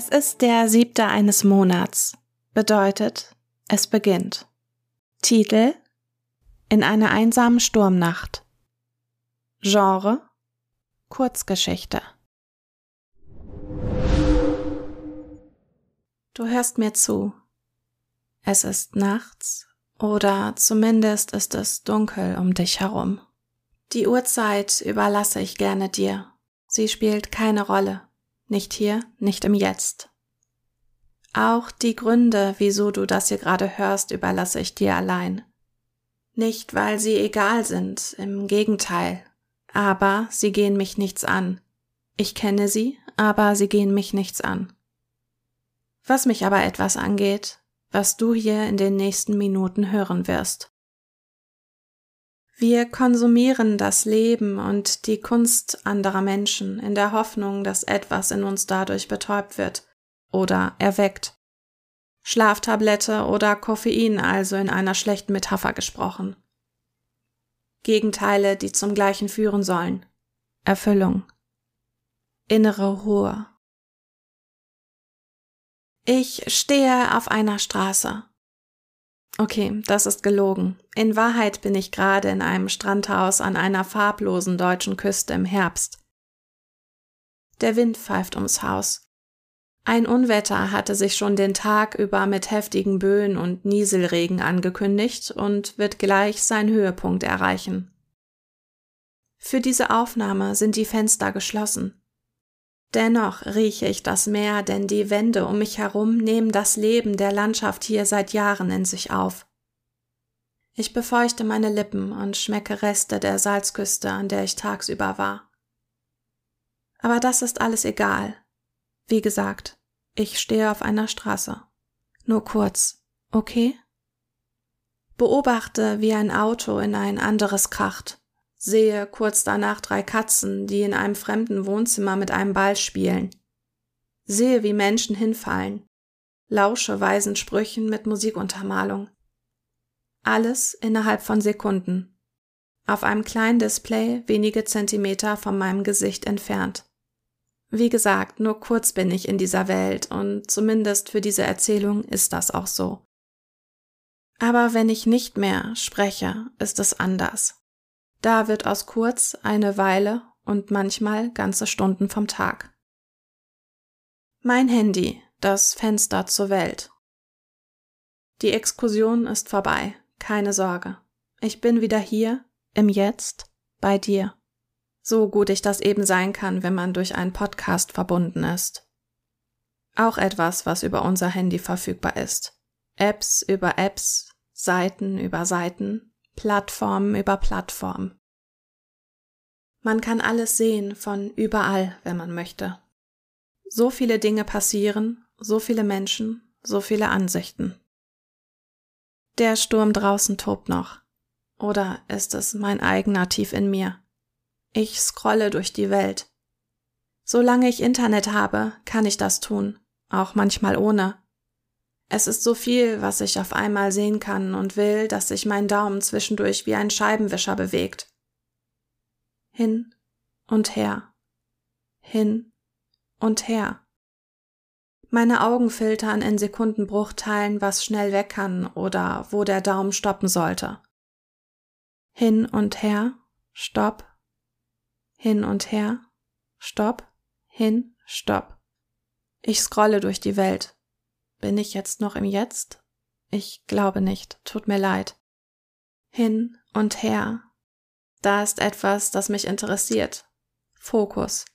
Es ist der siebte eines Monats. Bedeutet, es beginnt. Titel In einer einsamen Sturmnacht. Genre Kurzgeschichte. Du hörst mir zu. Es ist nachts oder zumindest ist es dunkel um dich herum. Die Uhrzeit überlasse ich gerne dir. Sie spielt keine Rolle. Nicht hier, nicht im Jetzt. Auch die Gründe, wieso du das hier gerade hörst, überlasse ich dir allein. Nicht, weil sie egal sind, im Gegenteil. Aber sie gehen mich nichts an. Ich kenne sie, aber sie gehen mich nichts an. Was mich aber etwas angeht, was du hier in den nächsten Minuten hören wirst. Wir konsumieren das Leben und die Kunst anderer Menschen in der Hoffnung, dass etwas in uns dadurch betäubt wird oder erweckt. Schlaftablette oder Koffein also in einer schlechten Metapher gesprochen. Gegenteile, die zum gleichen führen sollen. Erfüllung. Innere Ruhe. Ich stehe auf einer Straße. Okay, das ist gelogen. In Wahrheit bin ich gerade in einem Strandhaus an einer farblosen deutschen Küste im Herbst. Der Wind pfeift ums Haus. Ein Unwetter hatte sich schon den Tag über mit heftigen Böen und Nieselregen angekündigt und wird gleich seinen Höhepunkt erreichen. Für diese Aufnahme sind die Fenster geschlossen. Dennoch rieche ich das Meer, denn die Wände um mich herum nehmen das Leben der Landschaft hier seit Jahren in sich auf. Ich befeuchte meine Lippen und schmecke Reste der Salzküste, an der ich tagsüber war. Aber das ist alles egal. Wie gesagt, ich stehe auf einer Straße. Nur kurz, okay? Beobachte, wie ein Auto in ein anderes kracht sehe kurz danach drei Katzen, die in einem fremden Wohnzimmer mit einem Ball spielen. Sehe, wie Menschen hinfallen. Lausche weisen Sprüchen mit Musikuntermalung. Alles innerhalb von Sekunden. Auf einem kleinen Display wenige Zentimeter von meinem Gesicht entfernt. Wie gesagt, nur kurz bin ich in dieser Welt und zumindest für diese Erzählung ist das auch so. Aber wenn ich nicht mehr spreche, ist es anders. Da wird aus kurz eine Weile und manchmal ganze Stunden vom Tag. Mein Handy, das Fenster zur Welt. Die Exkursion ist vorbei, keine Sorge. Ich bin wieder hier, im Jetzt, bei dir. So gut ich das eben sein kann, wenn man durch einen Podcast verbunden ist. Auch etwas, was über unser Handy verfügbar ist. Apps über Apps, Seiten über Seiten, Plattform über Plattform. Man kann alles sehen von überall, wenn man möchte. So viele Dinge passieren, so viele Menschen, so viele Ansichten. Der Sturm draußen tobt noch. Oder ist es mein eigener tief in mir? Ich scrolle durch die Welt. Solange ich Internet habe, kann ich das tun, auch manchmal ohne. Es ist so viel, was ich auf einmal sehen kann und will, dass sich mein Daumen zwischendurch wie ein Scheibenwischer bewegt. Hin und her. Hin und her. Meine Augen filtern in Sekundenbruchteilen, was schnell weg kann oder wo der Daumen stoppen sollte. Hin und her, stopp. Hin und her, stopp, hin, stopp. Ich scrolle durch die Welt, bin ich jetzt noch im Jetzt? Ich glaube nicht, tut mir leid. Hin und her. Da ist etwas, das mich interessiert. Fokus.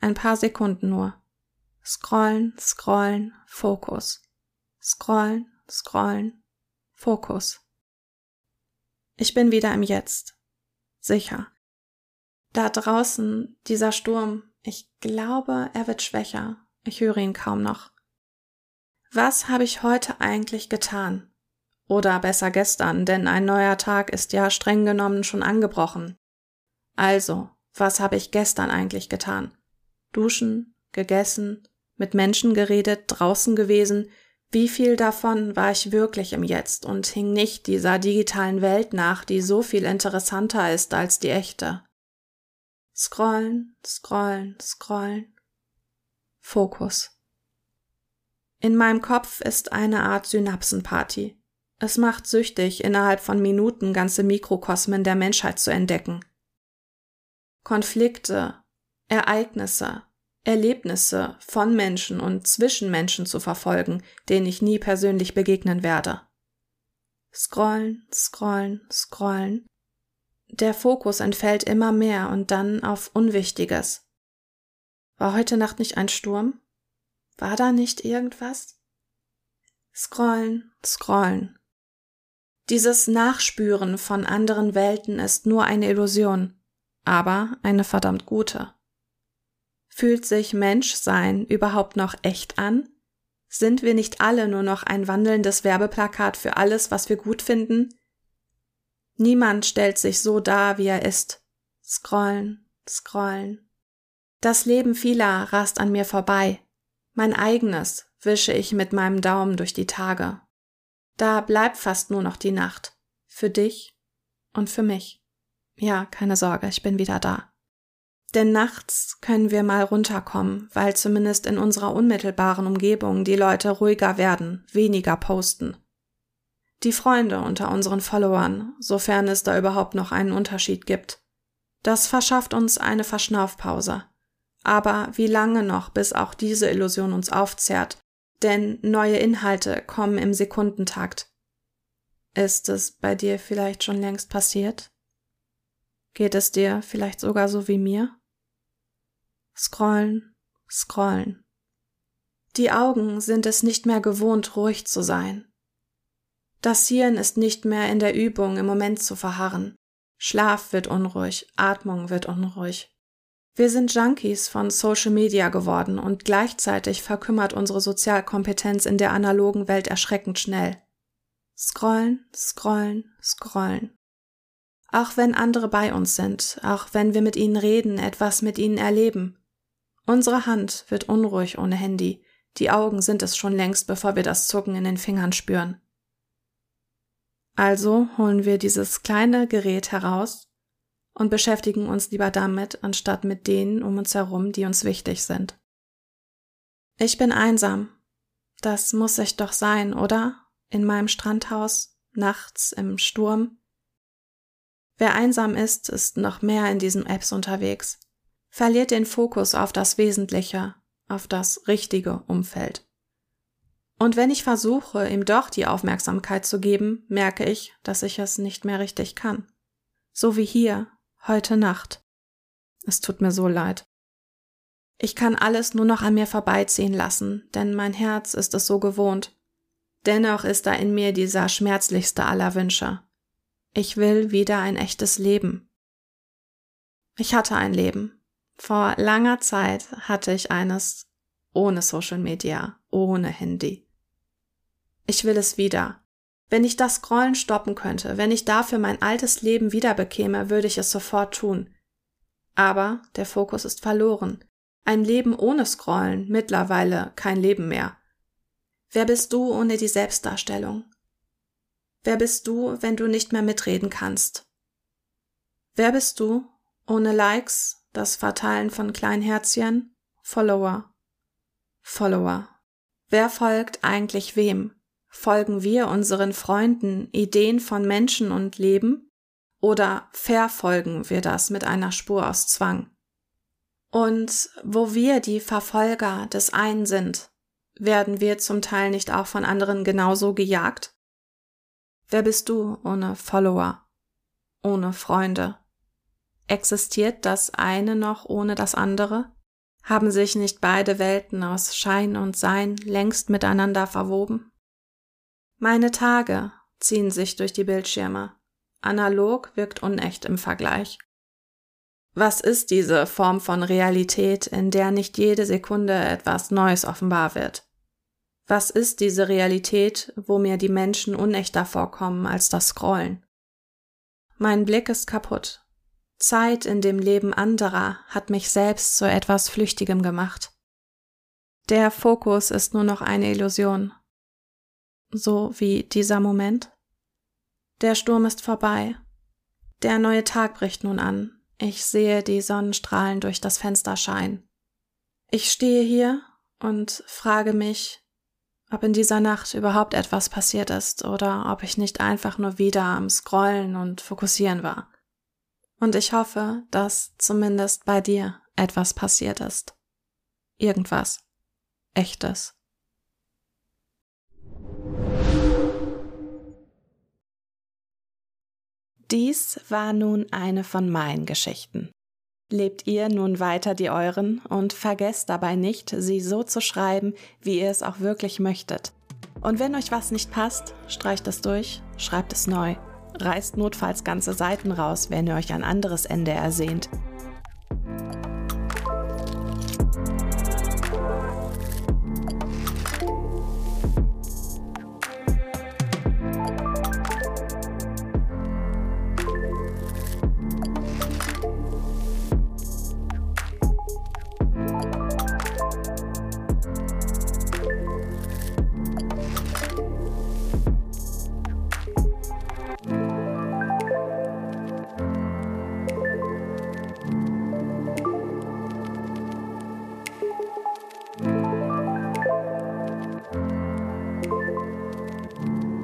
Ein paar Sekunden nur. Scrollen, scrollen, Fokus. Scrollen, scrollen, Fokus. Ich bin wieder im Jetzt. Sicher. Da draußen, dieser Sturm, ich glaube, er wird schwächer. Ich höre ihn kaum noch. Was habe ich heute eigentlich getan? Oder besser gestern, denn ein neuer Tag ist ja streng genommen schon angebrochen. Also, was habe ich gestern eigentlich getan? Duschen, gegessen, mit Menschen geredet, draußen gewesen, wie viel davon war ich wirklich im Jetzt und hing nicht dieser digitalen Welt nach, die so viel interessanter ist als die echte? Scrollen, scrollen, scrollen. Fokus. In meinem Kopf ist eine Art Synapsenparty. Es macht süchtig, innerhalb von Minuten ganze Mikrokosmen der Menschheit zu entdecken. Konflikte, Ereignisse, Erlebnisse von Menschen und zwischen Menschen zu verfolgen, denen ich nie persönlich begegnen werde. Scrollen, scrollen, scrollen. Der Fokus entfällt immer mehr und dann auf Unwichtiges. War heute Nacht nicht ein Sturm? War da nicht irgendwas? Scrollen, scrollen. Dieses Nachspüren von anderen Welten ist nur eine Illusion, aber eine verdammt gute. Fühlt sich Menschsein überhaupt noch echt an? Sind wir nicht alle nur noch ein wandelndes Werbeplakat für alles, was wir gut finden? Niemand stellt sich so dar, wie er ist. Scrollen, scrollen. Das Leben vieler rast an mir vorbei. Mein eigenes wische ich mit meinem Daumen durch die Tage. Da bleibt fast nur noch die Nacht. Für dich und für mich. Ja, keine Sorge, ich bin wieder da. Denn nachts können wir mal runterkommen, weil zumindest in unserer unmittelbaren Umgebung die Leute ruhiger werden, weniger posten. Die Freunde unter unseren Followern, sofern es da überhaupt noch einen Unterschied gibt. Das verschafft uns eine Verschnaufpause. Aber wie lange noch, bis auch diese Illusion uns aufzehrt denn neue Inhalte kommen im Sekundentakt. Ist es bei dir vielleicht schon längst passiert? Geht es dir vielleicht sogar so wie mir? Scrollen, scrollen. Die Augen sind es nicht mehr gewohnt, ruhig zu sein. Das Hirn ist nicht mehr in der Übung, im Moment zu verharren. Schlaf wird unruhig, Atmung wird unruhig. Wir sind Junkies von Social Media geworden und gleichzeitig verkümmert unsere Sozialkompetenz in der analogen Welt erschreckend schnell. Scrollen, scrollen, scrollen. Auch wenn andere bei uns sind, auch wenn wir mit ihnen reden, etwas mit ihnen erleben. Unsere Hand wird unruhig ohne Handy, die Augen sind es schon längst, bevor wir das Zucken in den Fingern spüren. Also holen wir dieses kleine Gerät heraus und beschäftigen uns lieber damit, anstatt mit denen um uns herum, die uns wichtig sind. Ich bin einsam. Das muss ich doch sein, oder? In meinem Strandhaus, nachts im Sturm. Wer einsam ist, ist noch mehr in diesen Apps unterwegs, verliert den Fokus auf das Wesentliche, auf das richtige Umfeld. Und wenn ich versuche, ihm doch die Aufmerksamkeit zu geben, merke ich, dass ich es nicht mehr richtig kann. So wie hier, Heute Nacht. Es tut mir so leid. Ich kann alles nur noch an mir vorbeiziehen lassen, denn mein Herz ist es so gewohnt. Dennoch ist da in mir dieser schmerzlichste aller Wünsche. Ich will wieder ein echtes Leben. Ich hatte ein Leben. Vor langer Zeit hatte ich eines ohne Social Media, ohne Handy. Ich will es wieder. Wenn ich das Scrollen stoppen könnte, wenn ich dafür mein altes Leben wiederbekäme, würde ich es sofort tun. Aber der Fokus ist verloren. Ein Leben ohne Scrollen, mittlerweile kein Leben mehr. Wer bist du ohne die Selbstdarstellung? Wer bist du, wenn du nicht mehr mitreden kannst? Wer bist du ohne Likes, das Verteilen von Kleinherzchen, Follower? Follower. Wer folgt eigentlich wem? Folgen wir unseren Freunden Ideen von Menschen und Leben oder verfolgen wir das mit einer Spur aus Zwang? Und wo wir die Verfolger des einen sind, werden wir zum Teil nicht auch von anderen genauso gejagt? Wer bist du ohne Follower, ohne Freunde? Existiert das eine noch ohne das andere? Haben sich nicht beide Welten aus Schein und Sein längst miteinander verwoben? Meine Tage ziehen sich durch die Bildschirme. Analog wirkt unecht im Vergleich. Was ist diese Form von Realität, in der nicht jede Sekunde etwas Neues offenbar wird? Was ist diese Realität, wo mir die Menschen unechter vorkommen als das Scrollen? Mein Blick ist kaputt. Zeit in dem Leben anderer hat mich selbst zu etwas Flüchtigem gemacht. Der Fokus ist nur noch eine Illusion, so wie dieser Moment. Der Sturm ist vorbei. Der neue Tag bricht nun an. Ich sehe die Sonnenstrahlen durch das Fenster scheinen. Ich stehe hier und frage mich, ob in dieser Nacht überhaupt etwas passiert ist oder ob ich nicht einfach nur wieder am Scrollen und Fokussieren war. Und ich hoffe, dass zumindest bei dir etwas passiert ist. Irgendwas. Echtes. Dies war nun eine von meinen Geschichten. Lebt ihr nun weiter die euren und vergesst dabei nicht, sie so zu schreiben, wie ihr es auch wirklich möchtet. Und wenn euch was nicht passt, streicht es durch, schreibt es neu. Reißt notfalls ganze Seiten raus, wenn ihr euch ein anderes Ende ersehnt.